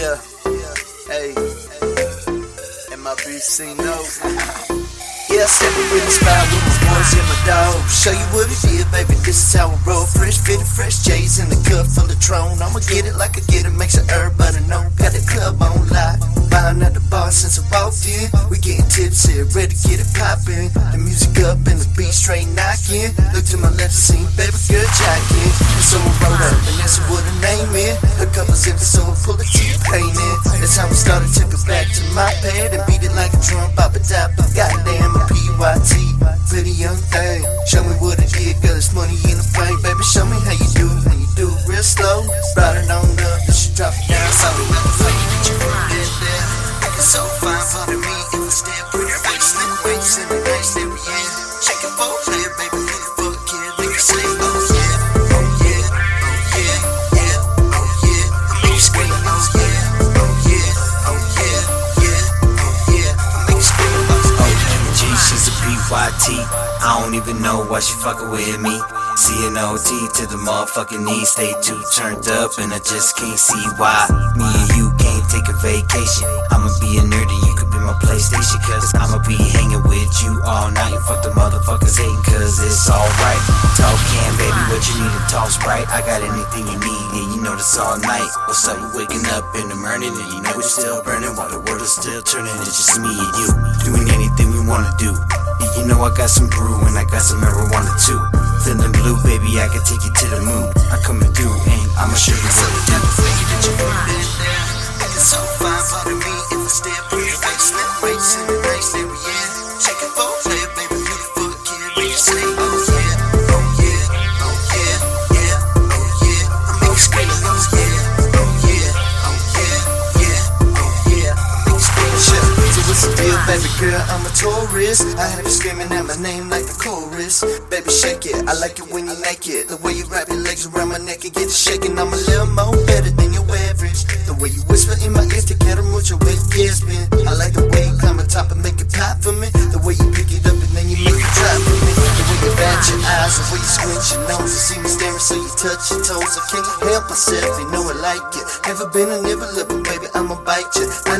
Yeah, yeah, hey, MIBC knows. Yeah, stepping with the spot with my boys and my dog. Show you what it is, baby. This is how I roll. Fresh fitted, fresh J's in the cup full of Tron. I'ma get it like I get it, make sure everybody music up and the beat straight knocking. Look to my left, see baby girl jacking. And someone wrote up, and that's what her name is. A couple zippers, so I pull the T-pain in. That's how we started, took it back to my pad and beat it like a drum, pop it top. Goddamn. Don't even know why she fucking with me. CNOT to the motherfucking knee, stay too turned up, and I just can't see why me and you can't take a vacation. I'ma be a nerd and you could be my PlayStation, cause I'ma be hanging with you all night. Fuck the motherfuckers hating, cause it's alright. Talk can, baby, what you need to talk sprite. I got anything you need, and you know this all night. What's up, we waking up in the morning, and you know it's still burning while the world is still turning. It's just me and you, doing anything we wanna do. You know I got some brew and I got some marijuana too. Feeling blue, baby, I can take you to the moon. I come and do, and I'ma show you what to do. Looking so fine for me if I stare pretty face, slim waist in the nice area. Shake it for girl? I'm a tourist. I have you screaming at my name like the chorus. Baby, shake it. I like it when you naked. The way you wrap your legs around my neck and get it shaking. I'm a little more better than your average. The way you whisper in my ear, to get quiero mucho, with yes. I like the way you climb on top and make it pop for me. The way you pick it up and then you make it drop for me. The way you bat your eyes, the way you squint your nose. You see me staring, so you touch your toes. I can't help myself, you know I like it. Never been a nibble up, baby, I'ma bite you. It I